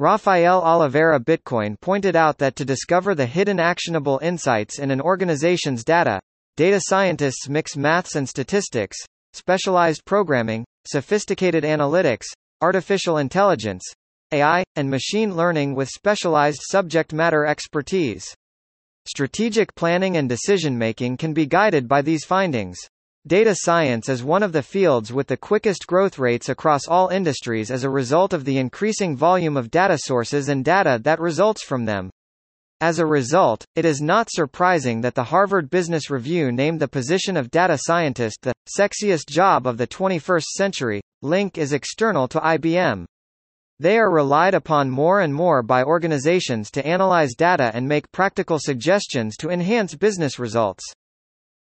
Rafael Oliveira Bitcoin pointed out that to discover the hidden actionable insights in an organization's data, data scientists mix maths and statistics, specialized programming, sophisticated analytics, artificial intelligence, AI, and machine learning with specialized subject matter expertise. Strategic planning and decision-making can be guided by these findings. Data science is one of the fields with the quickest growth rates across all industries as a result of the increasing volume of data sources and data that results from them. As a result, it is not surprising that the Harvard Business Review named the position of data scientist the sexiest job of the 21st century. Link is external to IBM. They are relied upon more and more by organizations to analyze data and make practical suggestions to enhance business results.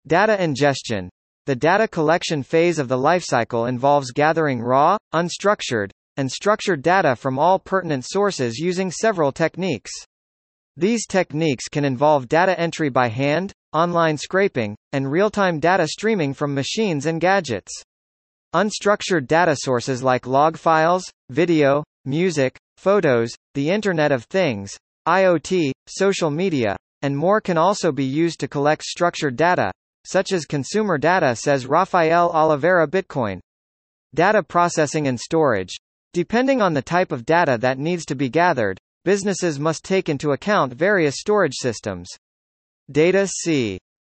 Data ingestion, the data collection phase of the lifecycle involves gathering raw, unstructured, and structured data from all pertinent sources using several techniques. These techniques can involve data entry by hand, online scraping, and real-time data streaming from machines and gadgets. Unstructured data sources like log files, video, music, photos, the Internet of Things, IoT, social media, and more can also be used to collect structured data, such as consumer data says Rafael Oliveira Bitcoin. Data processing and storage. Depending on the type of data that needs to be gathered, businesses must take into account various storage systems. Data C.